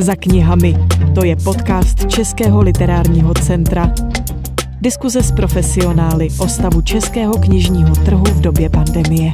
Za knihami. To je podcast Českého literárního centra. Diskuze s profesionály o stavu českého knižního trhu v době pandemie.